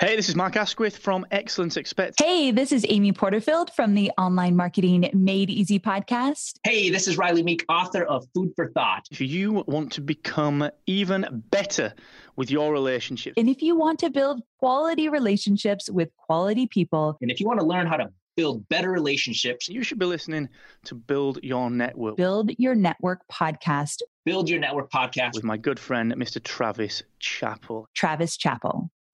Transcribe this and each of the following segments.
Hey, this is Mark Asquith from Excellence Expect. Hey, this is Amy Porterfield from the Online Marketing Made Easy podcast. Hey, this is Riley Meek, author of Food for Thought. If you want to become even better with your relationships, and if you want to build quality relationships with quality people, and if you want to learn how to build better relationships, you should be listening to Build Your Network. Build Your Network podcast. Build Your Network podcast with my good friend, Mr. Travis Chappell. Travis Chappell.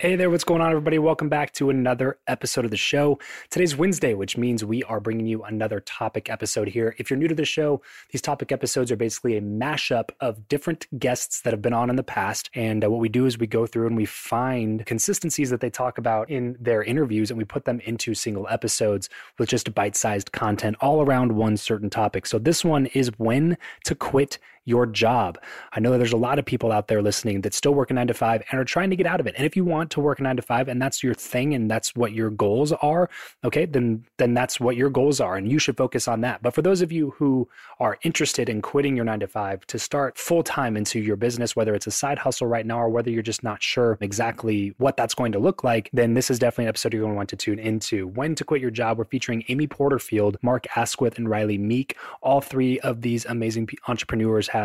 Hey there, what's going on, everybody? Welcome back to another episode of the show. Today's Wednesday, which means we are bringing you another topic episode here. If you're new to the show, these topic episodes are basically a mashup of different guests that have been on in the past. And uh, what we do is we go through and we find consistencies that they talk about in their interviews and we put them into single episodes with just bite sized content all around one certain topic. So this one is when to quit your job. I know that there's a lot of people out there listening that still work a nine to five and are trying to get out of it. And if you want to work a nine to five and that's your thing and that's what your goals are, okay, then then that's what your goals are and you should focus on that. But for those of you who are interested in quitting your nine to five to start full time into your business, whether it's a side hustle right now or whether you're just not sure exactly what that's going to look like, then this is definitely an episode you're going to want to tune into. When to quit your job, we're featuring Amy Porterfield, Mark Asquith, and Riley Meek. All three of these amazing entrepreneurs have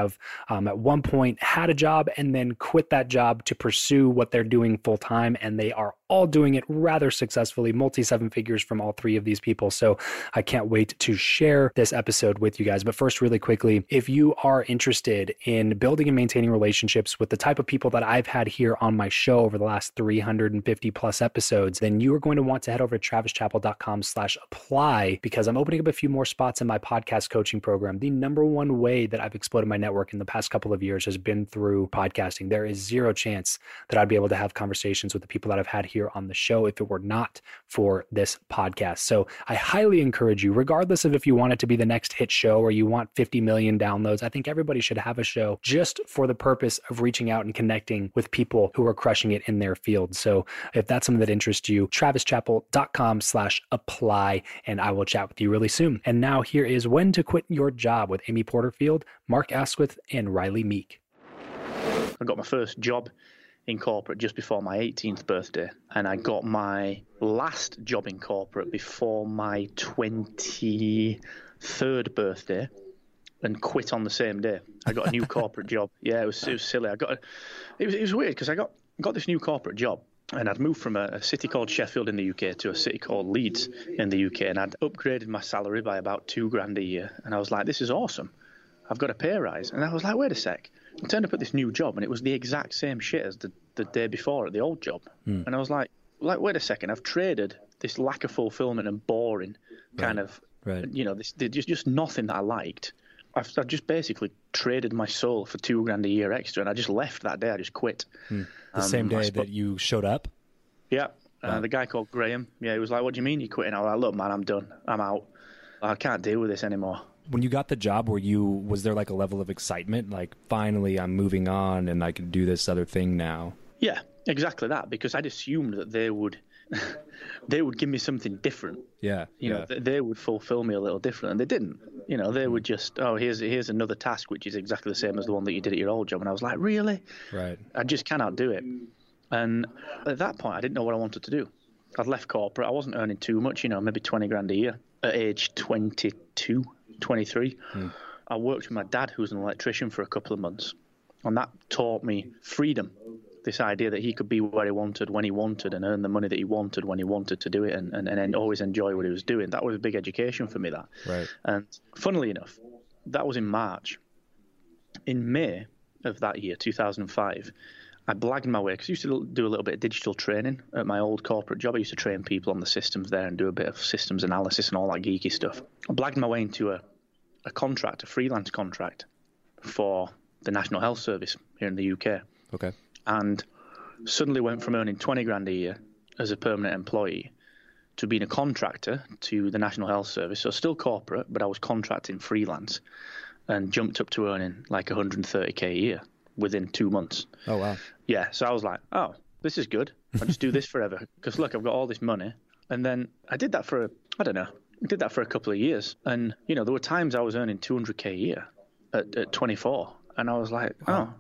um, at one point had a job and then quit that job to pursue what they're doing full time. And they are all doing it rather successfully, multi seven figures from all three of these people. So I can't wait to share this episode with you guys. But first, really quickly, if you are interested in building and maintaining relationships with the type of people that I've had here on my show over the last 350 plus episodes, then you are going to want to head over to travischappell.com slash apply because I'm opening up a few more spots in my podcast coaching program. The number one way that I've exploded my network in the past couple of years has been through podcasting. There is zero chance that I'd be able to have conversations with the people that I've had here on the show if it were not for this podcast. So I highly encourage you, regardless of if you want it to be the next hit show or you want 50 million downloads, I think everybody should have a show just for the purpose of reaching out and connecting with people who are crushing it in their field. So if that's something that interests you, travischappell.com slash apply, and I will chat with you really soon. And now here is When to Quit Your Job with Amy Porterfield, Mark Asquith, and Riley Meek. I got my first job in corporate just before my 18th birthday, and I got my last job in corporate before my 23rd birthday. and quit on the same day. I got a new corporate job. Yeah, it was it was silly. I got a, it was it was weird because I got got this new corporate job. And I'd moved from a, a city called Sheffield in the UK to a city called Leeds in the UK, and I'd upgraded my salary by about two grand a year. And I was like, "This is awesome! I've got a pay rise." And I was like, "Wait a sec!" I turned up at this new job, and it was the exact same shit as the, the day before at the old job. And I was like, "Like, wait a second! I've traded this lack of fulfillment and boring kind of, Right. you know, this just just nothing that I liked." I've, I've just basically traded my soul for two grand a year extra, and I just left that day. I just quit. The Um, same day spo- that you showed up. Yeah. Uh, the guy called Graham, yeah, he was like, What do you mean you're quitting? I was like, Look, man, I'm done. I'm out. I can't deal with this anymore. When you got the job, were you was there like a level of excitement, like finally I'm moving on and I can do this other thing now? Yeah, exactly that, because I'd assumed that they would. they would give me something different. Yeah, You yeah. know, th- they would fulfill me a little different, and they didn't. You know, they would hmm. just, oh, here's here's another task which is exactly the same as the one that you did at your old job, and I was like, really? right. I just cannot do it. And at that point, I didn't know what I wanted to do. I'd left corporate. I wasn't earning too much, you know, maybe 20 grand a year at age 22, 23. Hmm. I worked with my dad, who was an electrician, for a couple of months. And that taught me freedom this idea that he could be where he wanted when he wanted and earn the money that he wanted when he wanted to do it and, and, and always enjoy what he was doing. That was a big education for me, that. Right. And funnily enough, that was in March. In May of that year, 2005, I blagged my way because I used to do a little bit of digital training at my old corporate job. I used to train people on the systems there and do a bit of systems analysis and all that geeky stuff. I blagged my way into a, a contract, a freelance contract for the National Health Service here in the UK Okay. and suddenly went from earning 20 grand a year as a permanent employee to being a contractor to the National Health Service. So still corporate, but I was contracting freelance and jumped up to earning like 130k a year within two months. Oh wow. Yeah, so I was like, oh, this is good. I'll just do this forever because look, I've got all this money. And then I did that for, I don't know, I did that for a couple of years. And, you know, there were times I was earning 200k a year at, at 24. And I was like, oh,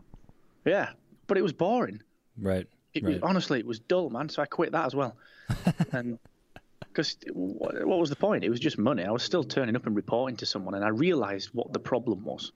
yeah, but it was boring. Right. It right. was, honestly, it was dull, man. So I quit that as well. and because what, what was the point? It was just money. I was still turning up and reporting to someone, and I realised what the problem was.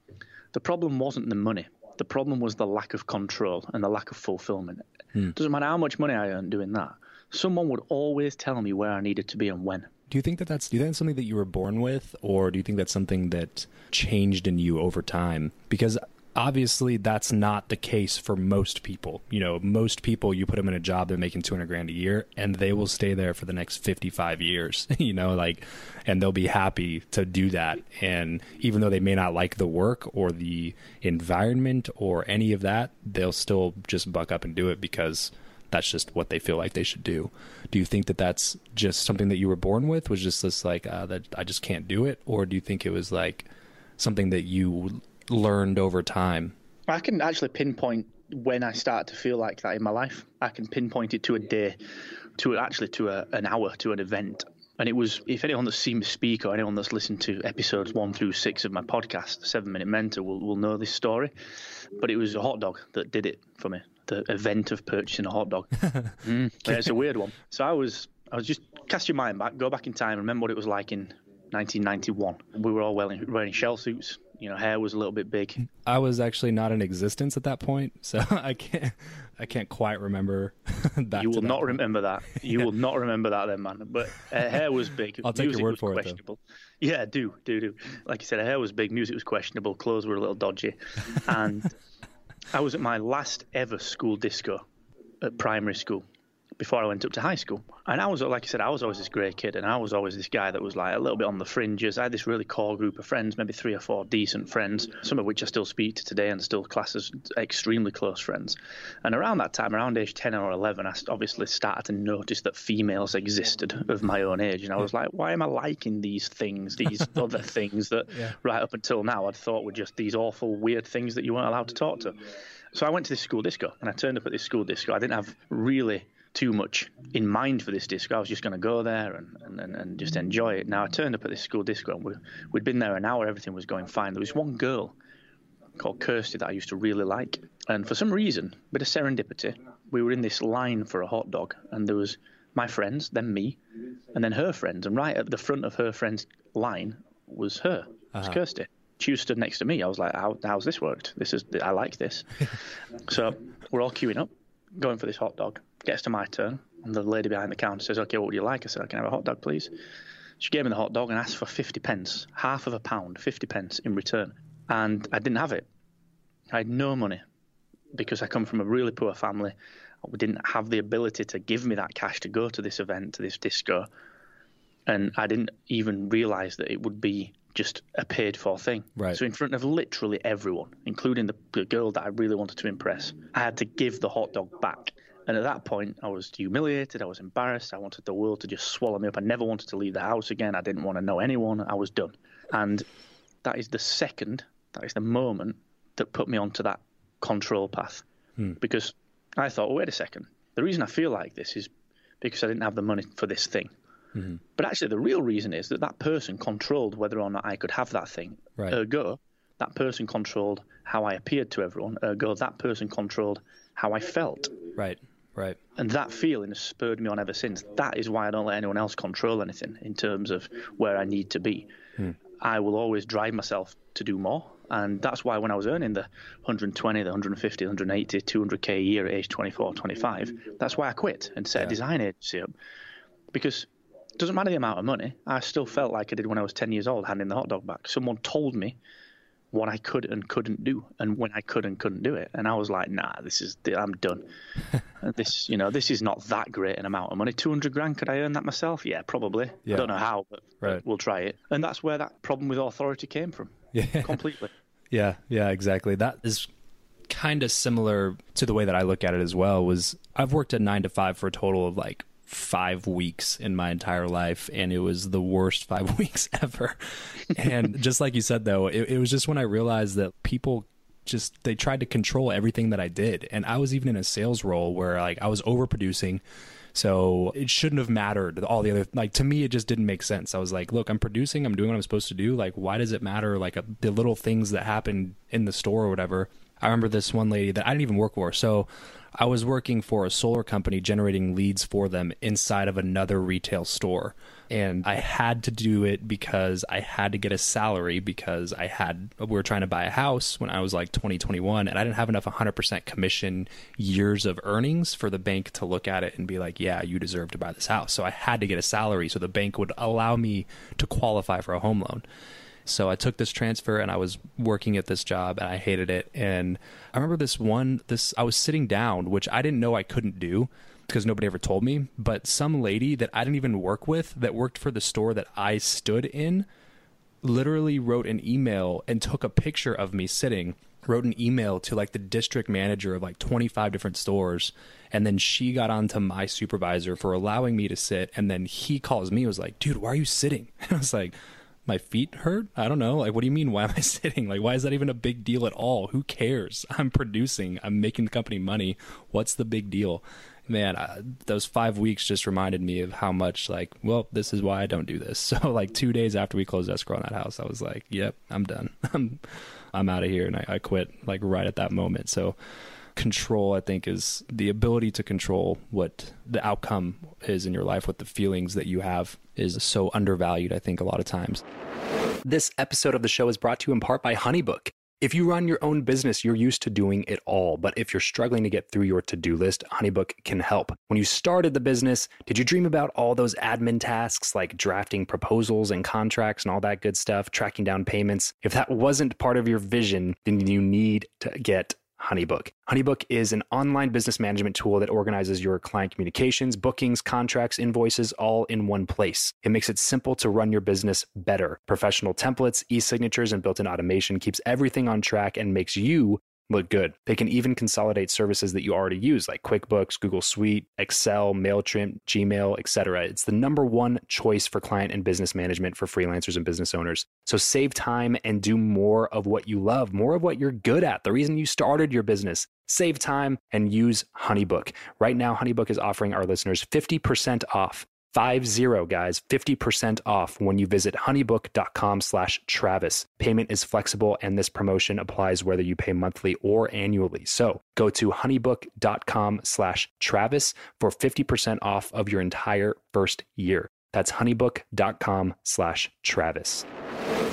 The problem wasn't the money. The problem was the lack of control and the lack of fulfillment. Hmm. Doesn't matter how much money I earned doing that. Someone would always tell me where I needed to be and when. Do you think that that's do you think that's something that you were born with, or do you think that's something that changed in you over time? Because obviously that's not the case for most people. You know, most people you put them in a job they're making 200 grand a year and they will stay there for the next 55 years, you know, like and they'll be happy to do that and even though they may not like the work or the environment or any of that, they'll still just buck up and do it because that's just what they feel like they should do. Do you think that that's just something that you were born with? Was just this like uh, that I just can't do it, or do you think it was like something that you learned over time? I can actually pinpoint when I started to feel like that in my life. I can pinpoint it to a day, to actually to a, an hour, to an event. And it was, if anyone that's seen me speak or anyone that's listened to episodes one through six of my podcast, Seven Minute Mentor, will, will know this story. But it was a hot dog that did it for me. The event of purchasing a hot dog. mm, yeah, it's a weird one. So I was, I was just cast your mind back, go back in time, remember what it was like in 1991. We were all wearing, wearing shell suits. You know, hair was a little bit big. I was actually not in existence at that point, so I can't I can't quite remember. back You will not point. remember that. You will not remember that then, man. But uh, hair was big. I'll take your word for it, though. questionable. Yeah, do do do. Like you said, hair was big. Music was questionable. Clothes were a little dodgy, and I was at my last ever school disco at primary school before I went up to high school. And I was, like I said, I was always this great kid, and I was always this guy that was like a little bit on the fringes. I had this really core group of friends, maybe three or four decent friends, some of which I still speak to today and still class as extremely close friends. And around that time, around age 10 or 11, I obviously started to notice that females existed of my own age. And I was like, why am I liking these things, these other things that right up until now I'd thought were just these awful, weird things that you weren't allowed to talk to? So I went to this school disco, and I turned up at this school disco. I didn't have really too much in mind for this disco. I was just going to go there and, and, and, just enjoy it. Now I turned up at this school disco, and we, we'd been there an hour. Everything was going fine. There was one girl called Kirsty that I used to really like, and for some reason, bit of serendipity, we were in this line for a hot dog, and there was my friends, then me, and then her friends, and right at the front of her friends' line was her, it was Uh-huh. Kirsty. Stu stood next to me. I was like, How, "How's this worked? This is I like this." so we're all queuing up, going for this hot dog. Gets to my turn, and the lady behind the counter says, "Okay, what would you like?" I said, "I "Can have a hot dog, please?" She gave me the hot dog and asked for fifty pence, half of a pound, fifty pence in return, and I didn't have it. I had no money because I come from a really poor family. We didn't have the ability to give me that cash to go to this event, to this disco. And I didn't even realize that it would be just a paid for thing. Right. So, in front of literally everyone, including the, the girl that I really wanted to impress, I had to give the hot dog back. And at that point, I was humiliated. I was embarrassed. I wanted the world to just swallow me up. I never wanted to leave the house again. I didn't want to know anyone. I was done. And that is the second, that is the moment that put me onto that control path. Hmm. Because I thought, oh, wait a second. The reason I feel like this is because I didn't have the money for this thing. Mm-hmm. But actually, the real reason is that that person controlled whether or not I could have that thing. Right. Ergo, that person controlled how I appeared to everyone. Ergo, that person controlled how I felt. Right. Right. And that feeling has spurred me on ever since. That is why I don't let anyone else control anything in terms of where I need to be. Hmm. I will always drive myself to do more. And that's why when I was earning the 120, the 150, 180, 200k a year at age 24, 25, that's why I quit and set a design agency up. Because it doesn't matter the amount of money, I still felt like I did when I was 10 years old, handing the hot dog back. Someone told me what I could and couldn't do, and when I could and couldn't do it, and I was like, "Nah, this is I'm done. This, you know, this is not that great an amount of money. Two hundred grand, could I earn that myself? Yeah, probably. Yeah. I don't know how, but Right. we'll try it. And that's where that problem with authority came from, Yeah. completely. Yeah, yeah, exactly. That is kind of similar to the way that I look at it as well. Was I've worked at nine to five for a total of like five weeks in my entire life, and it was the worst five weeks ever. and just like you said, though, it, it was just when I realized that people just they tried to control everything that I did, and I was even in a sales role where like I was overproducing. So it shouldn't have mattered. All the other like to me, it just didn't make sense. I was like, look, I'm producing, I'm doing what I'm supposed to do. Like, why does it matter? Like uh, the little things that happen in the store or whatever. I remember this one lady that I didn't even work for. So I was working for a solar company generating leads for them inside of another retail store. And I had to do it because I had to get a salary because I had, we were trying to buy a house when I was like 20, 21, and I didn't have enough 100% commission years of earnings for the bank to look at it and be like, yeah, you deserve to buy this house. So I had to get a salary so the bank would allow me to qualify for a home loan. So I took this transfer and I was working at this job and I hated it. And I remember this one, this I was sitting down, which I didn't know I couldn't do because nobody ever told me. But some lady that I didn't even work with that worked for the store that I stood in literally wrote an email and took a picture of me sitting wrote an email to like the district manager of like 25 different stores and then she got on to my supervisor for allowing me to sit and then he calls me was like dude why are you sitting and i was like my feet hurt? I don't know. Like what do you mean why am i sitting? Like why is that even a big deal at all? Who cares? I'm producing. I'm making the company money. What's the big deal? Man I, those five weeks just reminded me of how much like well this is why i don't do this. So like two days after we closed escrow on that house i was like yep i'm done. I'm i'm out of here and I, I quit like right at that moment. So control i think is the ability to control what the outcome is in your life what the feelings that you have is so undervalued i think a lot of times This episode of the show is brought to you in part by Honeybook. If you run your own business, you're used to doing it all. But if you're struggling to get through your to do list, Honeybook can help. When you started the business, did you dream about all those admin tasks like drafting proposals and contracts and all that good stuff, tracking down payments? If that wasn't part of your vision, then you need to get Honeybook. Honeybook is an online business management tool that organizes your client communications, bookings, contracts, invoices all in one place. It makes it simple to run your business better. Professional templates, e-signatures, and built-in automation keeps everything on track and makes you look good. They can even consolidate services that you already use like QuickBooks, Google Suite, Excel, Mailchimp, Gmail, etc. It's the number one choice for client and business management for freelancers and business owners. So save time and do more of what you love, more of what you're good at. The reason you started your business. Save time and use Honeybook. Right now Honeybook is offering our listeners 50% off. Five zero guys, 50% off when you visit honeybook.com slash Travis. Payment is flexible and this promotion applies whether you pay monthly or annually. So go to honeybook.com slash Travis for 50% off of your entire first year. That's honeybook.com slash Travis.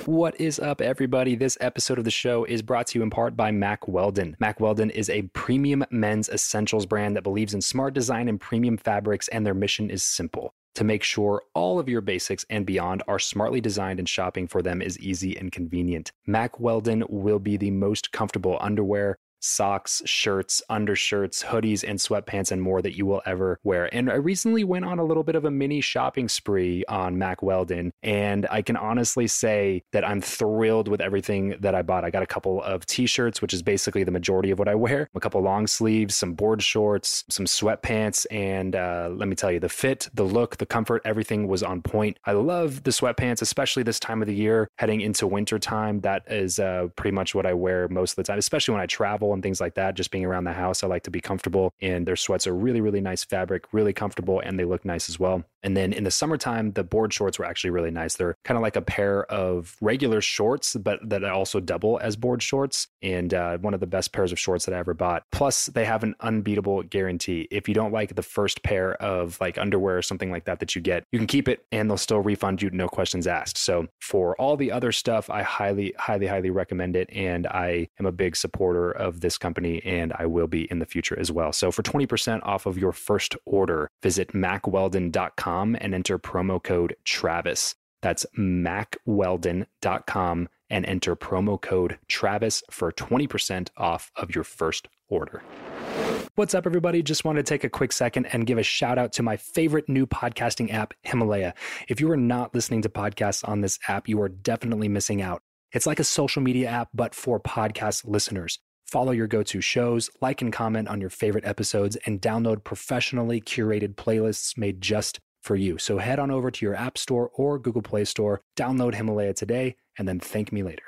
What is up, everybody? This episode of the show is brought to you in part by Mack Weldon. Mack Weldon is a premium men's essentials brand that believes in smart design and premium fabrics, and their mission is simple to make sure all of your basics and beyond are smartly designed and shopping for them is easy and convenient. Mack Weldon will be the most comfortable underwear, socks, shirts, undershirts, hoodies, and sweatpants and more that you will ever wear. And I recently went on a little bit of a mini shopping spree on Mack Weldon, and I can honestly say that I'm thrilled with everything that I bought. I got a couple of t-shirts, which is basically the majority of what I wear, a couple long sleeves, some board shorts, some sweatpants, and uh, let me tell you, the fit, the look, the comfort, everything was on point. I love the sweatpants, especially this time of the year, heading into winter time. That is uh, pretty much what I wear most of the time, especially when I travel and things like that. Just being around the house, I like to be comfortable. And their sweats are really, really nice fabric, really comfortable, and they look nice as well. And then in the summertime, the board shorts were actually really nice. They're kind of like a pair of regular shorts, but that also double as board shorts. And uh, one of the best pairs of shorts that I ever bought. Plus, they have an unbeatable guarantee. If you don't like the first pair of like underwear or something like that that you get, you can keep it and they'll still refund you, no questions asked. So for all the other stuff, I highly, highly, highly recommend it. And I am a big supporter of this company and I will be in the future as well. So for 20% off of your first order, visit mackweldon.com and enter promo code Travis. That's mackweldon.com and enter promo code Travis for 20% off of your first order. What's up, everybody? Just wanted to take a quick second and give a shout out to my favorite new podcasting app, Himalaya. If you are not listening to podcasts on this app, you are definitely missing out. It's like a social media app, but for podcast listeners. Follow your go to shows, like and comment on your favorite episodes, and download professionally curated playlists made just for you. So head on over to your App Store or Google Play Store, download Himalaya today, and then thank me later.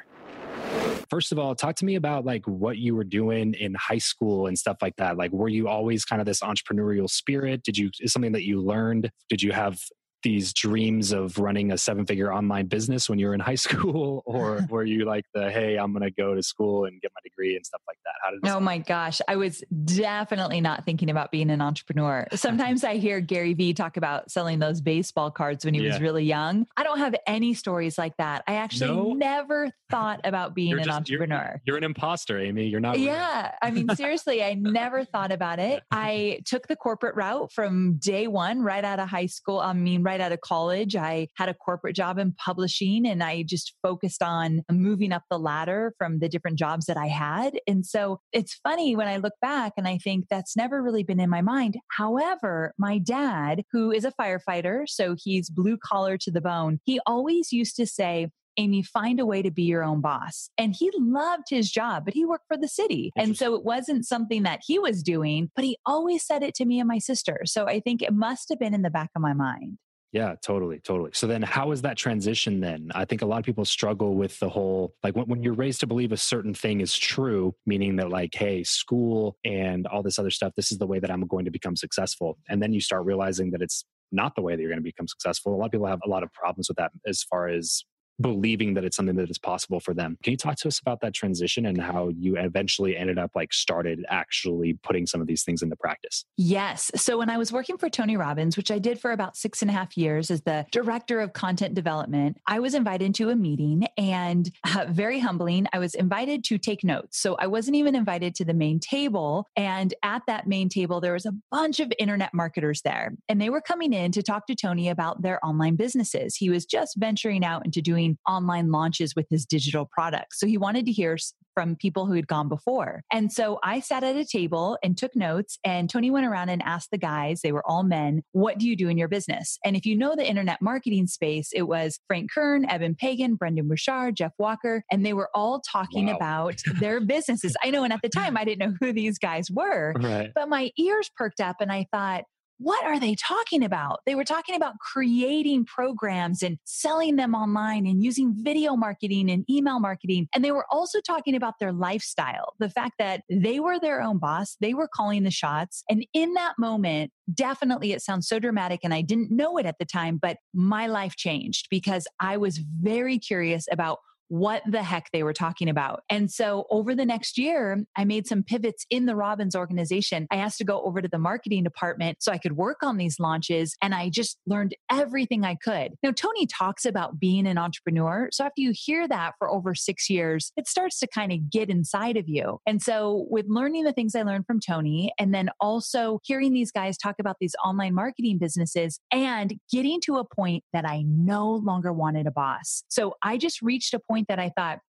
First of all, talk to me about like what you were doing in high school and stuff like that. Like, were you always kind of this entrepreneurial spirit? Did you, is something that you learned? Did you have these dreams of running a seven figure online business when you were in high school or were you like the hey i'm going to go to school and get my degree and stuff like that? How did oh my gosh i was definitely not thinking about being an entrepreneur. Sometimes i hear gary vee talk about selling those baseball cards when he yeah. was really young. I don't have any stories like that. I actually no? never thought about being an just, entrepreneur. you're, you're, an imposter amy. You're not yeah i mean seriously i never thought about it. I took the corporate route from day one right out of high school. I mean right out of college, I had a corporate job in publishing and I just focused on moving up the ladder from the different jobs that I had. And so it's funny when I look back and I think that's never really been in my mind. However, my dad, who is a firefighter, so he's blue collar to the bone, he always used to say, Amy, find a way to be your own boss. And he loved his job, but he worked for the city. And so it wasn't something that he was doing, but he always said it to me and my sister. So I think it must have been in the back of my mind. Yeah, totally, totally. So then how is that transition then? I think a lot of people struggle with the whole like when, when you're raised to believe a certain thing is true, meaning that like, hey, school and all this other stuff, this is the way that I'm going to become successful. And then you start realizing that it's not the way that you're going to become successful. A lot of people have a lot of problems with that as far as believing that it's something that is possible for them. Can you talk to us about that transition and how you eventually ended up like started actually putting some of these things into practice? Yes. So when I was working for Tony Robbins, which I did for about six and a half years as the director of content development, I was invited to a meeting and uh, very humbling, I was invited to take notes. So I wasn't even invited to the main table. And at that main table, there was a bunch of internet marketers there and they were coming in to talk to Tony about their online businesses. He was just venturing out into doing doing online launches with his digital products. So he wanted to hear from people who had gone before. And so I sat at a table and took notes, and Tony went around and asked the guys, they were all men, what do you do in your business? And if you know the internet marketing space, it was Frank Kern, Eben Pagan, Brendon Burchard, Jeff Walker, and they were all talking wow. about their businesses. I know, and at the time I didn't know who these guys were, right. but my ears perked up and I thought, what are they talking about? They were talking about creating programs and selling them online and using video marketing and email marketing. And they were also talking about their lifestyle, the fact that they were their own boss, they were calling the shots. And in that moment, definitely it sounds so dramatic and I didn't know it at the time, but my life changed because I was very curious about what the heck they were talking about. And so over the next year, I made some pivots in the Robbins organization. I asked to go over to the marketing department so I could work on these launches and I just learned everything I could. Now, Tony talks about being an entrepreneur. So after you hear that for over six years, it starts to kind of get inside of you. And so with learning the things I learned from Tony and then also hearing these guys talk about these online marketing businesses and getting to a point that I no longer wanted a boss. So I just reached a point that I thought,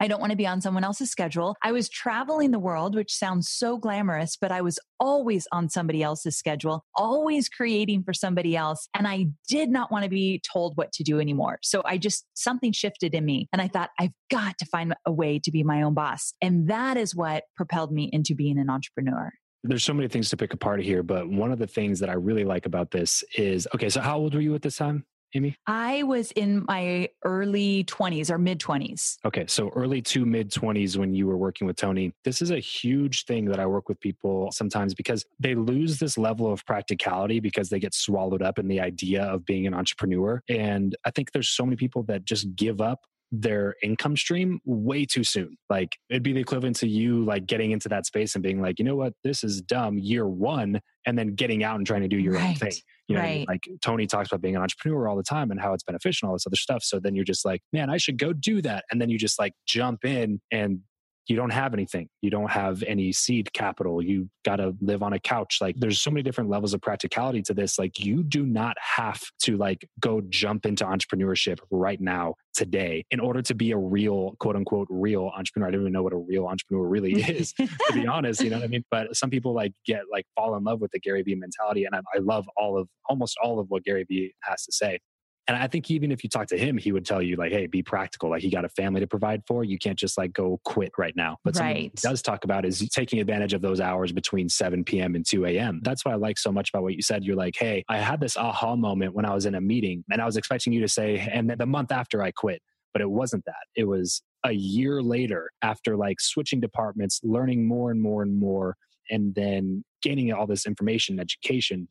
I don't want to be on someone else's schedule. I was traveling the world, which sounds so glamorous, but I was always on somebody else's schedule, always creating for somebody else. And I did not want to be told what to do anymore. So I just, something shifted in me. And I thought, I've got to find a way to be my own boss. And that is what propelled me into being an entrepreneur. There's so many things to pick apart here, but one of the things that I really like about this is okay, so how old were you at this time? Amy? I was in my early 20s or mid 20s. Okay, so early to mid 20s when you were working with Tony. This is a huge thing that I work with people sometimes because they lose this level of practicality because they get swallowed up in the idea of being an entrepreneur. And I think there's so many people that just give up their income stream way too soon. Like it'd be the equivalent to you like getting into that space and being like, you know what, this is dumb year one, and then getting out and trying to do your right. own thing. You know, right. like Tony talks about being an entrepreneur all the time and how it's beneficial and all this other stuff. So then you're just like, man, I should go do that. And then you just like jump in and you don't have anything. You don't have any seed capital. You got to live on a couch. Like there's so many different levels of practicality to this. Like you do not have to like go jump into entrepreneurship right now today in order to be a real quote unquote real entrepreneur. I don't even know what a real entrepreneur really is, to be honest. You know what I mean? But some people like get like fall in love with the Gary Vee mentality. And I, I love all of almost all of what Gary Vee has to say. And I think even if you talk to him, he would tell you like, "Hey, be practical. Like, he got a family to provide for. You can't just like go quit right now." But something Right. he does talk about is taking advantage of those hours between 7 p.m. and 2 a.m. That's what I like so much about what you said. You're like, "Hey, I had this aha moment when I was in a meeting, and I was expecting you to say, and then the month after I quit." But it wasn't that. It was a year later after like switching departments, learning more and more and more, and then gaining all this information and education.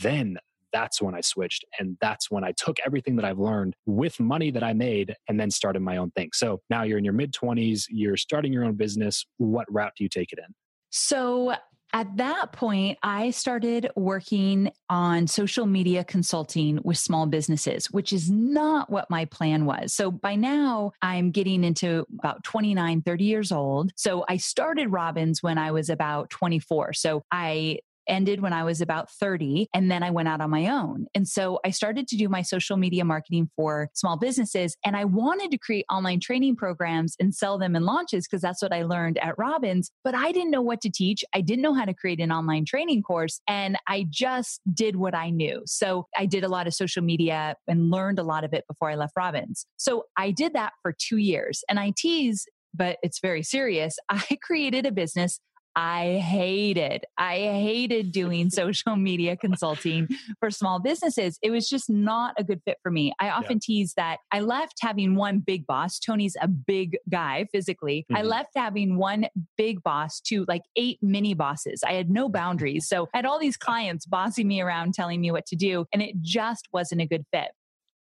Then that's when I switched. And that's when I took everything that I've learned with money that I made and then started my own thing. So now you're in your mid 20s, you're starting your own business. What route do you take it in? So at that point, I started working on social media consulting with small businesses, which is not what my plan was. So by now, I'm getting into about 29, 30 years old. So I started Robbins when I was about 24. So I ended when I was about 30 and then I went out on my own. And so I started to do my social media marketing for small businesses and I wanted to create online training programs and sell them in launches because that's what I learned at Robbins, but I didn't know what to teach. I didn't know how to create an online training course and I just did what I knew. So I did a lot of social media and learned a lot of it before I left Robbins. So I did that for 2 years and I tease but it's very serious. I created a business I hated. I hated doing social media consulting for small businesses. It was just not a good fit for me. I often tease that I left having one big boss. Tony's a big guy physically. I Mhm. left having one big boss to like eight mini bosses. I had no boundaries. So I had all these clients bossing me around, telling me what to do, and it just wasn't a good fit.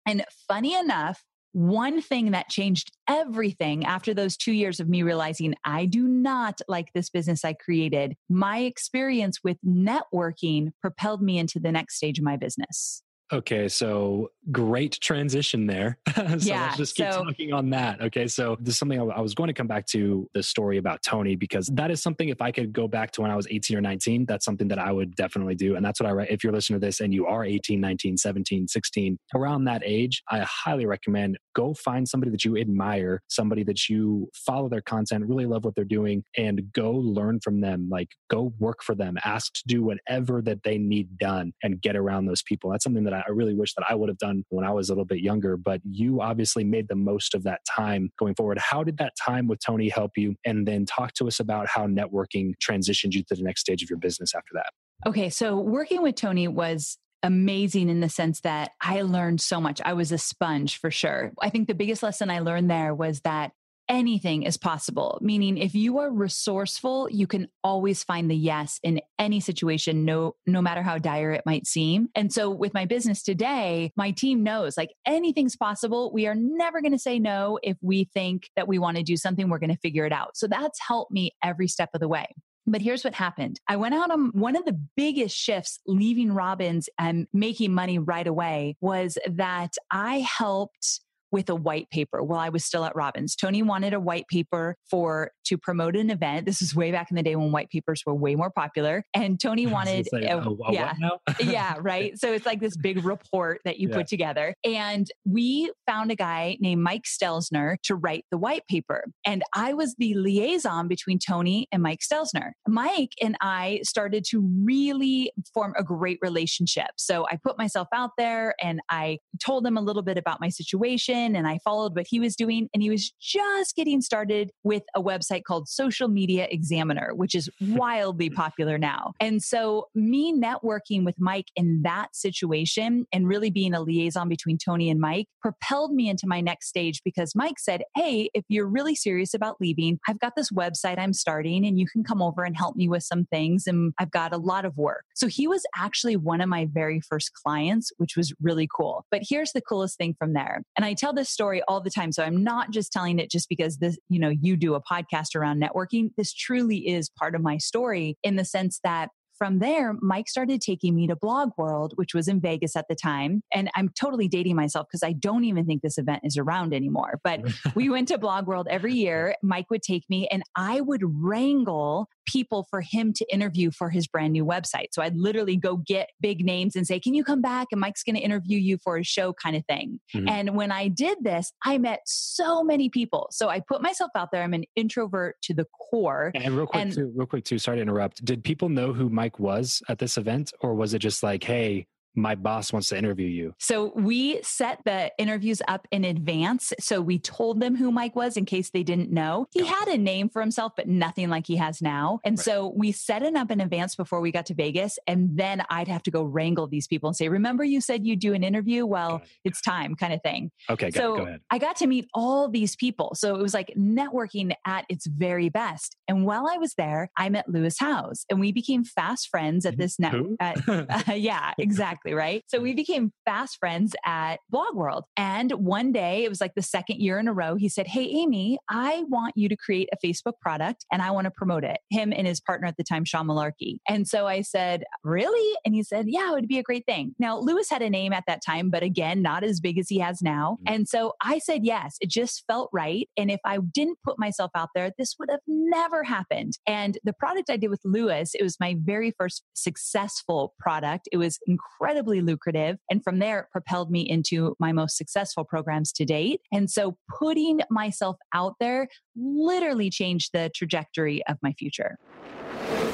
And funny enough, one thing that changed everything after those two years of me realizing I do not like this business I created, my experience with networking propelled me into the next stage of my business. Okay, so great transition there. so Yeah, let's just keep so- talking on that. Okay, so this is something I, I was going to come back to the story about Tony because that is something if I could go back to when I was 18 or 19, that's something that I would definitely do. And that's what I write. If you're listening to this and you are 18, 19, 17, 16, around that age, I highly recommend go find somebody that you admire, somebody that you follow their content, really love what they're doing, and go learn from them. Like go work for them, ask to do whatever that they need done and get around those people. That's something that I really wish that I would have done when I was a little bit younger, but you obviously made the most of that time going forward. How did that time with Tony help you? And then talk to us about how networking transitioned you to the next stage of your business after that. Okay, so working with Tony was amazing in the sense that I learned so much. I was a sponge for sure. I think the biggest lesson I learned there was that anything is possible. Meaning, if you are resourceful, you can always find the yes in any situation, no, no matter how dire it might seem. And so, with my business today, my team knows like anything's possible. We are never going to say no if we think that we want to do something, we're going to figure it out. So, that's helped me every step of the way. But here's what happened. I went out on one of the biggest shifts leaving Robbins and making money right away was that I helped with a white paper while I was still at Robbins. Tony wanted a white paper for to promote an event. This is way back in the day when white papers were way more popular. And Tony wanted, Like, a- a- a yeah, yeah, right. So it's like this big report that you Yeah. put together. And we found a guy named Mike Stelzner to write the white paper. And I was the liaison between Tony and Mike Stelzner. Mike and I started to really form a great relationship. So I put myself out there and I told him a little bit about my situation and I followed what he was doing. And he was just getting started with a website called Social Media Examiner, which is wildly popular now. And so, me networking with Mike in that situation and really being a liaison between Tony and Mike propelled me into my next stage because Mike said, Hey, if you're really serious about leaving, I've got this website I'm starting and you can come over and help me with some things. And I've got a lot of work. So, he was actually one of my very first clients, which was really cool. But here's the coolest thing from there. And I tell this story all the time. So, I'm not just telling it just because this, you know, you do a podcast around networking. This truly is part of my story in the sense that from there, Mike started taking me to Blog World, which was in Vegas at the time. And I'm totally dating myself because I don't even think this event is around anymore. But we went to Blog World every year. Mike would take me and I would wrangle people for him to interview for his brand new website. So I'd literally go get big names and say, Can you come back? And Mike's going to interview you for his show, kind of thing. Mhm. And when I did this, I met so many people. So I put myself out there. I'm an introvert to the core. And real quick, And- too, real quick, too. Sorry to interrupt. Did people know who Mike was at this event, or was it just like, "Hey, my boss wants to interview you"? So we set the interviews up in advance. So we told them who Mike was in case they didn't know. He had a name for himself, but nothing like he has now. And Right. so we set it up in advance before we got to Vegas. And then I'd have to go wrangle these people and say, Remember, you said you'd do an interview? Well, it, it's time, kind of thing. Okay, so go ahead. I got to meet all these people. So it was like networking at its very best. And while I was there, I met Lewis Howes and we became fast friends at this net. Who? Uh, yeah, exactly. Right. So we became fast friends at Blog World. And one day, it was like the second year in a row, he said, Hey, Amy, I want you to create a Facebook product and I want to promote it. Him and his partner at the time, Sean Malarkey. And so I said, Really? And he said, Yeah, it would be a great thing. Now, Lewis had a name at that time, but again, not as big as he has now. Mhm. And so I said yes. It just felt right. And if I didn't put myself out there, this would have never happened. And the product I did with Lewis, it was my very first successful product. It was incredibly lucrative. And from there, it propelled me into my most successful programs to date. And so putting myself out there literally changed the trajectory of my future.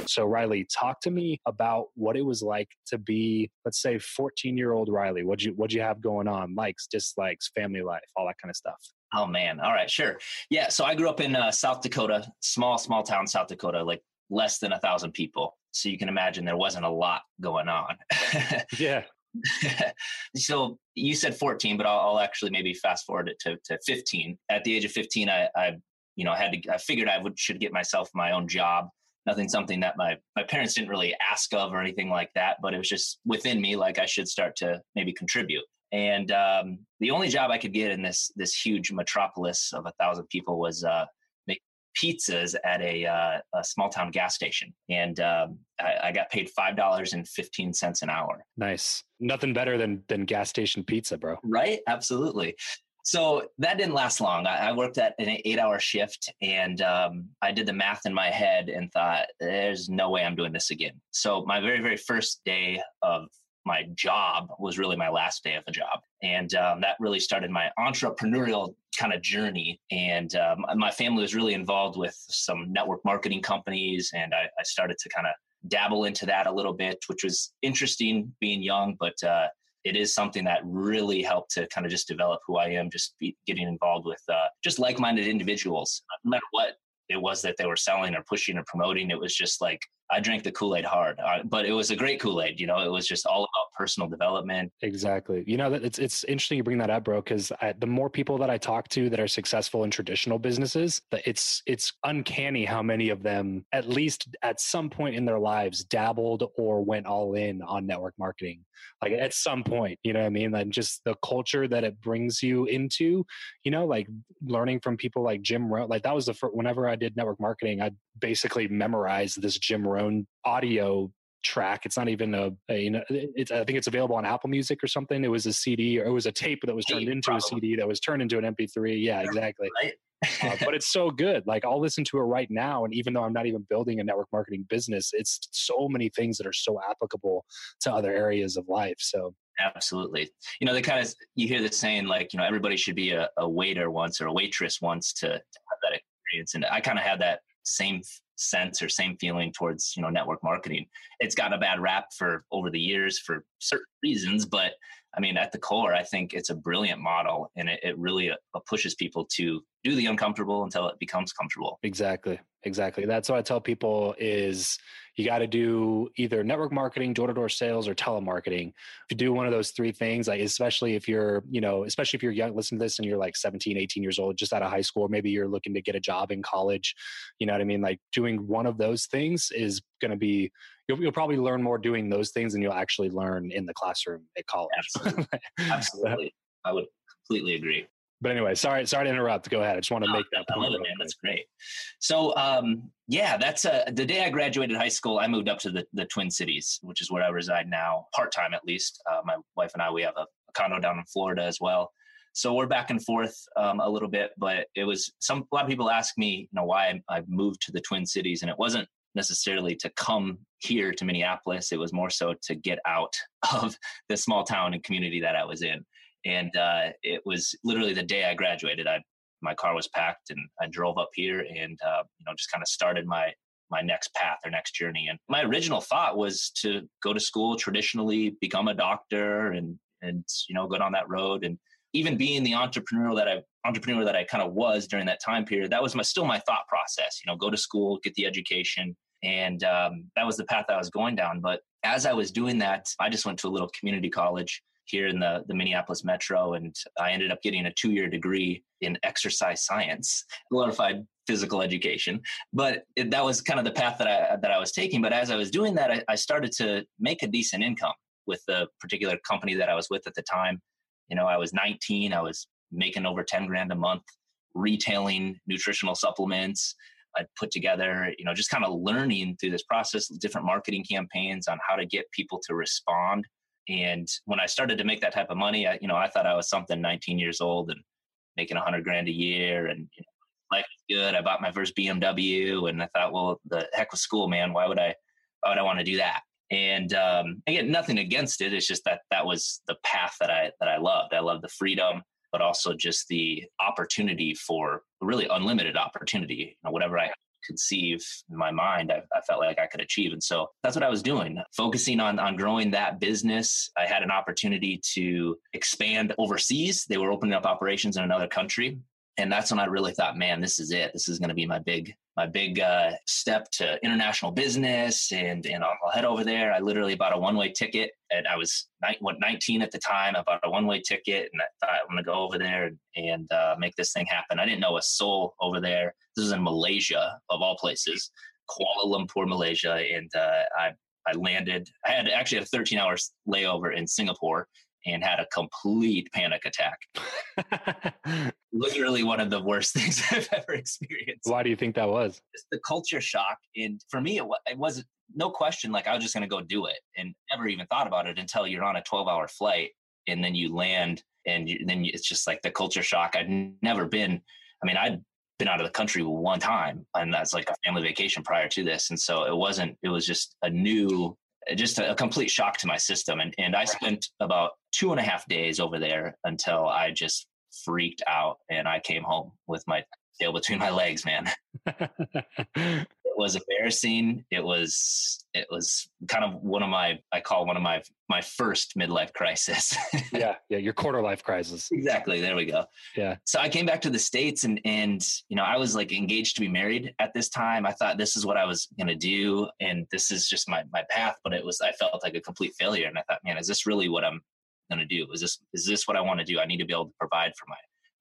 So, Riley, talk to me about what it was like to be, let's say, 14 year old Riley. What'd you What'd you have going on? Likes, dislikes, family life, all that kind of stuff. Oh man. All right, sure. Yeah. So I grew up in uh, South Dakota, small, small town, South Dakota, like less than a thousand people. So you can imagine there wasn't a lot going on. Yeah. so you said 14, but I'll, I'll actually maybe fast forward it to, to 15. At the age of 15, I, I you know, had to, I figured I would, should get myself my own job. Nothing, something that my, my parents didn't really ask of or anything like that, but it was just within me, like I should start to maybe contribute. And um, the only job I could get in this, this huge metropolis of a thousand people was uh, pizzas at a, uh, a small town gas station. And um, I, I got paid $5.15 an hour. Nice. Nothing better than than gas station pizza, bro. Right? Absolutely. So that didn't last long. I, I worked at an eight hour shift and um, I did the math in my head and thought, there's no way I'm doing this again. So my very, very first day of my job was really my last day of a job. And um, that really started my entrepreneurial kind of journey. And um, my family was really involved with some network marketing companies. And I, I started to kind of dabble into that a little bit, which was interesting being young, but uh, it is something that really helped to kind of just develop who I am, just getting involved with uh, just like minded individuals, no matter what it was that they were selling or pushing or promoting. It was just like I drank the Kool Aid hard, uh, but it was a great Kool Aid. You know, it was just all about personal development. Exactly. You know, that it's it's interesting you bring that up, bro. Because the more people that I talk to that are successful in traditional businesses, it's it's uncanny how many of them, at least at some point in their lives, dabbled or went all in on network marketing. Like at some point, you know what I mean? And just the culture that it brings you into, you know, like learning from people like Jim Rohn. Like that was the first. Whenever I did network marketing, I basically memorize this Jim Rohn audio track. It's not even a, a, you know, it's, I think it's available on Apple Music or something. It was a CD or it was a tape that was turned into probably. a CD that was turned into an MP3. Yeah, exactly. Right. uh, but it's so good. Like I'll listen to it right now. And even though I'm not even building a network marketing business, it's so many things that are so applicable to other areas of life. So absolutely. You know, they kind of, you hear the saying like, you know, everybody should be a, a waiter once or a waitress once to, to have that experience. And I kind of had that same sense or same feeling towards you know network marketing. It's got a bad rap for over the years for certain reasons but i mean at the core i think it's a brilliant model and it, it really uh, pushes people to do the uncomfortable until it becomes comfortable exactly exactly that's what i tell people is you got to do either network marketing, door to door sales, or telemarketing. If you do one of those three things, like especially if you're, you know, especially if you're young, listen to this and you're like 17, 18 years old, just out of high school, maybe you're looking to get a job in college, you know what I mean? Like doing one of those things is going to be, you'll, you'll probably learn more doing those things than you'll actually learn in the classroom at college. Absolutely. Absolutely. I would completely agree. But anyway, sorry, sorry to interrupt. Go ahead. I just want to no, make that point. It, man. That's great. So, um, yeah, that's uh, the day I graduated high school. I moved up to the, the Twin Cities, which is where I reside now, part time at least. Uh, my wife and I, we have a, a, condo down in Florida as well. So we're back and forth um, a little bit, but it was some. A lot of people ask me, you know, why I, I moved to the Twin Cities, and it wasn't necessarily to come here to Minneapolis. It was more so to get out of the small town and community that I was in and uh, it was literally the day I graduated. I my car was packed, and I drove up here, and uh, you know, just kind of started my my next path or next journey. And my original thought was to go to school traditionally, become a doctor, and and you know, go down that road. And even being the entrepreneur that I entrepreneur that I kind of was during that time period, that was my still my thought process. You know, go to school, get the education, and um, that was the path I was going down. But as I was doing that, I just went to a little community college here in the, the Minneapolis metro. And I ended up getting a two year degree in exercise science, glorified physical education. But it, that was kind of the path that I, that I was taking. But as I was doing that, I, I started to make a decent income with the particular company that I was with at the time. You know, I was 19, I was making over 10 grand a month retailing nutritional supplements. I'd put together, you know, just kind of learning through this process, different marketing campaigns on how to get people to respond and when I started to make that type of money, I, you know, I thought I was something 19 years old and making 100 grand a year, and you know, life was good. I bought my first BMW, and I thought, well, the heck with school, man. Why would I? Why would I want to do that? And um, again, nothing against it. It's just that that was the path that I that I loved. I loved the freedom, but also just the opportunity for really unlimited opportunity. You know, whatever I conceive in my mind, I, I, felt like I could achieve. And so that's what I was doing, focusing on, on growing that business. I had an opportunity to expand overseas. They were opening up operations in another country and that's when I really thought, man, this is it. This is going to be my big my big uh, step to international business, and and I'll, I'll, head over there. I literally bought a one way ticket, and I was ni- what 19 at the time. I bought a one way ticket, and I thought I'm going to go over there and, and uh, make this thing happen. I didn't know a soul over there. This was in Malaysia, of all places, Kuala Lumpur, Malaysia, and uh, I I landed. I had actually had a 13 hours layover in Singapore and had a complete panic attack. Literally one of the worst things I've ever experienced. Why do you think that was? Just the culture shock. And for me, it, it was no question like I was just going to go do it and never even thought about it until you're on a 12 hour flight and then you land and you, then it's just like the culture shock. I'd never been, I mean, I'd been out of the country one time and that's like a family vacation prior to this. And so it wasn't, it was just a new just a, a, complete shock to my system. And, and I spent about two and a half days over there until I just freaked out and I came home with my tail between my legs, man. it was embarrassing. It was it was kind of one of my I call one of my my first midlife crisis. yeah, yeah, your quarter life crisis. Exactly. There we go. Yeah. So I came back to the states and and you know I was like engaged to be married at this time. I thought this is what I was gonna do and this is just my my path. But it was I felt like a complete failure and I thought, man, is this really what I'm gonna do? Is this is this what I want to do? I need to be able to provide for my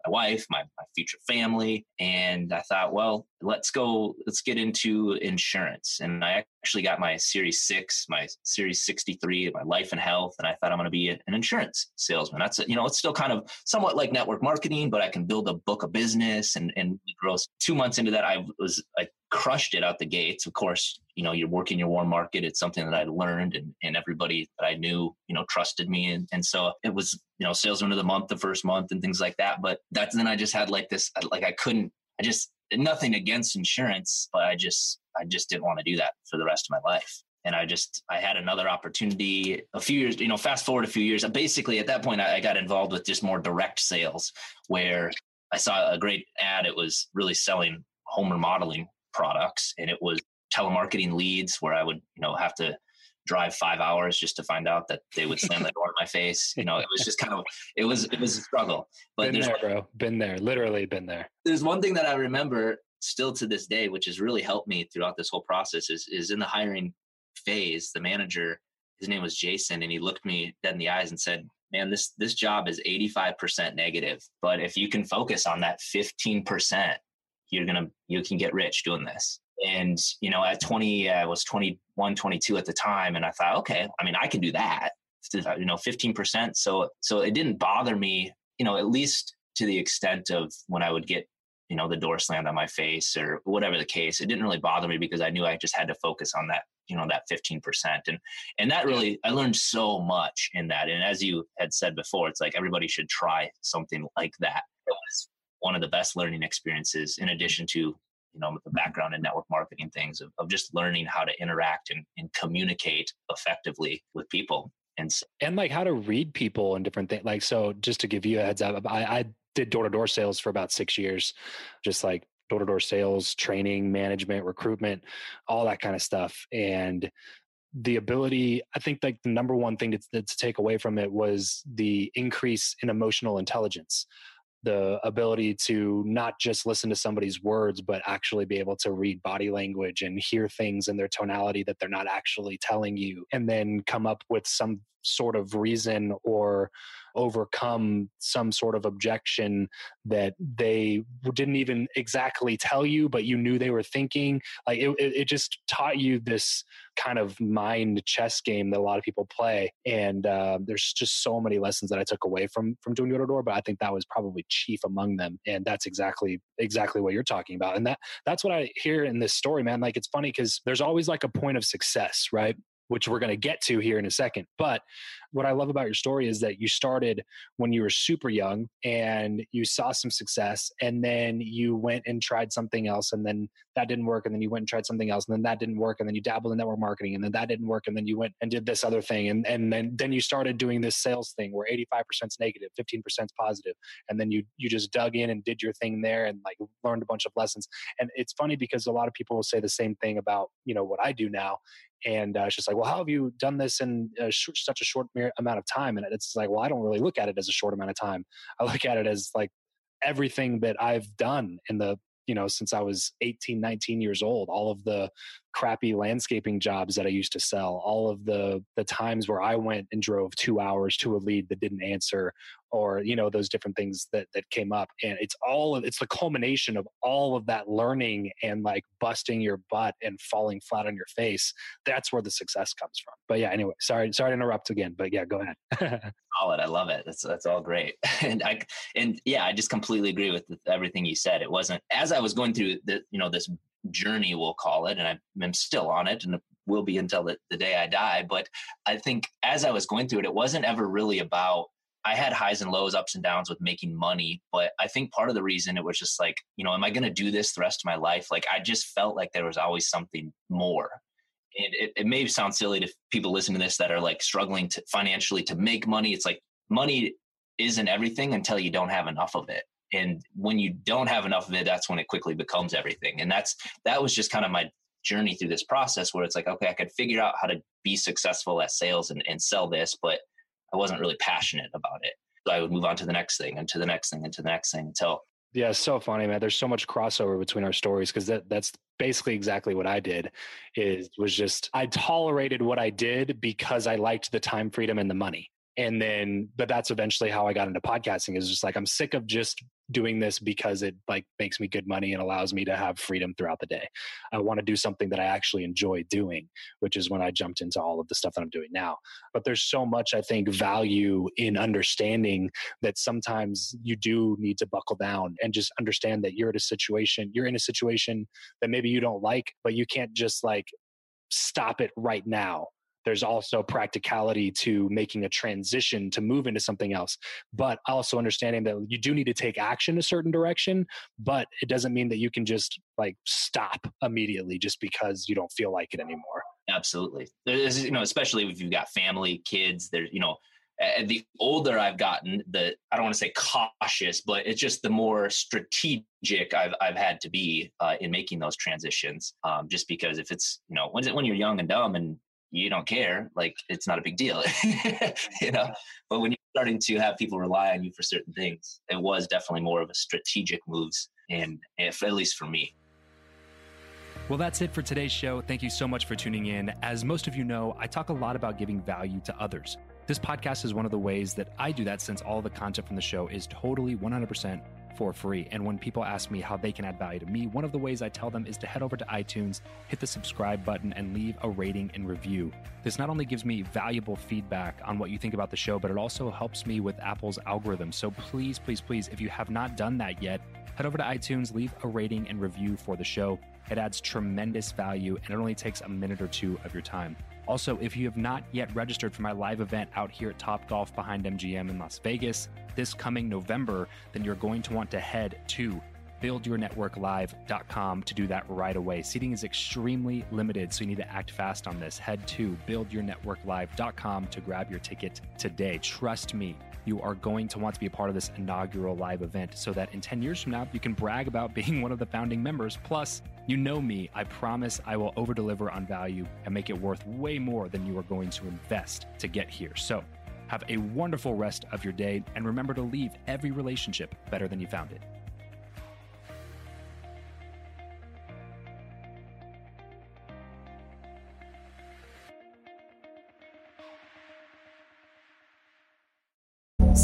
my wife, my, my future family. And I thought, well, let's go, let's get into insurance. And I actually got my Series 6, my Series 63, my life and health. And I thought I'm going to be an insurance salesman. That's, you know, it's still kind of somewhat like network marketing, but I can build a book of business and, and grow. Two months into that, I was, I crushed it out the gates. Of course, you know, you're working your warm market. It's something that I learned and, and everybody that I knew, you know, trusted me. And, and so it was, you know, salesman of the month, the first month and things like that. But that's, then I just had like this, uh, like I couldn't, I just, nothing against insurance, but I just, I just didn't want to do that for the rest of my life. And I just, I had another opportunity a few years, you know, fast forward a few years. Basically, at that point, I, I got involved with just more direct sales where I saw a great ad. It was really selling home remodeling products and it was telemarketing leads where I would, you know, have to drive five hours just to find out that they would slam the door in my face. You know, it was just kind of it was it was a struggle. But been there, bro. Been there. Literally been there. There's one thing that I remember still to this day, which has really helped me throughout this whole process, is is in the hiring phase, the manager, his name was Jason, and he looked me dead in the eyes and said, Man, this this job is 85% negative. But if you can focus on that 15%, you're gonna you can get rich doing this and you know at 20 uh, i was 21 22 at the time and i thought okay i mean i can do that. Uh, you know 15% so so it didn't bother me you know at least to the extent of when i would get you know the door slammed on my face or whatever the case it didn't really bother me because i knew i just had to focus on that you know that 15% and and that really i learned so much in that. And as you had said before it's like everybody should try something like that. It was one of the best learning experiences in addition to you know with the background in network marketing things of, of just learning how to interact and, and communicate effectively with people. And so, and like how to read people and different things like so just to give you a heads up i, I did door-to-door sales for about six years just like door-to-door sales training management recruitment all that kind of stuff. And the ability i think like the number one thing to, to take away from it was the increase in emotional intelligence the ability to not just listen to somebody's words, but actually be able to read body language and hear things in their tonality that they're not actually telling you, and then come up with some sort of reason or overcome some sort of objection that they didn't even exactly tell you, but you knew they were thinking. Like it, it just taught you this kind of mind chess game that a lot of people play. And uh, there's just so many lessons that I took away from from doing door to door, but I think that was probably chief among them. And that's exactly exactly what you're talking about. And that that's what I hear in this story, man. Like it's funny because there's always like a point of success, right? Which we're going to get to here in a second. But what I love about your story is that you started when you were super young and you saw some success and then you went and tried something else and then that didn't work and then you went and tried something else and then that didn't work and then you dabbled in network marketing and then that didn't work and then you went and did this other thing and, and then then you started doing this sales thing where 85% is negative 15% is positive and then you you just dug in and did your thing there and like learned a bunch of lessons and it's funny because a lot of people will say the same thing about you know what I do now and uh, just like well how have you done this in sh- such a short amount of time? And it's like well i don't really look at it as a short amount of time. I look at it as like everything that i've done in the you know since i was 18 19 years old all of the crappy landscaping jobs that i used to sell. All of the the times where i went and drove two hours to a lead that didn't answer or you know those different things that that came up and it's all of it's the culmination of all of that learning and like busting your butt and falling flat on your face. That's where the success comes from. But yeah anyway sorry sorry to interrupt again but yeah go ahead. Solid i love it. That's that's all great. And i and yeah i just completely agree with everything you said. It wasn't as i was going through the you know this journey we'll call it and i'm still on it and will be until the, the day i die but i think as i was going through it it wasn't ever really about I had highs and lows, ups and downs with making money. But I think part of the reason it was just like, you know, am I going to do this the rest of my life? Like, I just felt like there was always something more. And it, it may sound silly to people listening to this that are like struggling to financially to make money. It's like money isn't everything until you don't have enough of it. And when you don't have enough of it, that's when it quickly becomes everything. And that's, that was just kind of my journey through this process where it's like, okay, I could figure out how to be successful at sales and, and sell this, but I wasn't really passionate about it. So I would move on to the next thing and to the next thing and to the next thing until yeah, it's so funny, man. There's so much crossover between our stories because that that's basically exactly what I did. Is was just I tolerated what I did because I liked the time freedom and the money and then but that's eventually how i got into podcasting is just like i'm sick of just doing this because it like makes me good money and allows me to have freedom throughout the day. I want to do something that i actually enjoy doing which is when i jumped into all of the stuff that i'm doing now. But there's so much i think value in understanding that sometimes you do need to buckle down and just understand that you're at a situation you're in a situation that maybe you don't like but you can't just like stop it right now there's also practicality to making a transition to move into something else but also understanding that you do need to take action a certain direction but it doesn't mean that you can just like stop immediately just because you don't feel like it anymore absolutely there's you know especially if you've got family kids there's you know the older I've gotten, the I don't want to say cautious, but it's just the more strategic I've I've had to be uh, in making those transitions. Um, just because if it's you know when when you're young and dumb and you don't care, like it's not a big deal, you know. But when you're starting to have people rely on you for certain things, it was definitely more of a strategic moves, and if at least for me. Well, that's it for today's show. Thank you so much for tuning in. As most of you know, I talk a lot about giving value to others. This podcast is one of the ways that I do that since all the content from the show is totally 100% for free. And when people ask me how they can add value to me, one of the ways I tell them is to head over to iTunes, hit the subscribe button, and leave a rating and review. This not only gives me valuable feedback on what you think about the show, but it also helps me with Apple's algorithm. So please, please, please, if you have not done that yet, head over to iTunes, leave a rating and review for the show. It adds tremendous value and it only takes a minute or two of your time. Also, if you have not yet registered for my live event out here at Topgolf behind MGM in Las Vegas this coming November, then you're going to want to head to buildyournetworklive.com to do that right away. Seating is extremely limited, so you need to act fast on this. Head to buildyournetworklive.com to grab your ticket today. Trust me, you are going to want to be a part of this inaugural live event so that in 10 years from now, you can brag about being one of the founding members. Plus, you know me, I promise I will over deliver on value and make it worth way more than you are going to invest to get here. So, have a wonderful rest of your day and remember to leave every relationship better than you found it.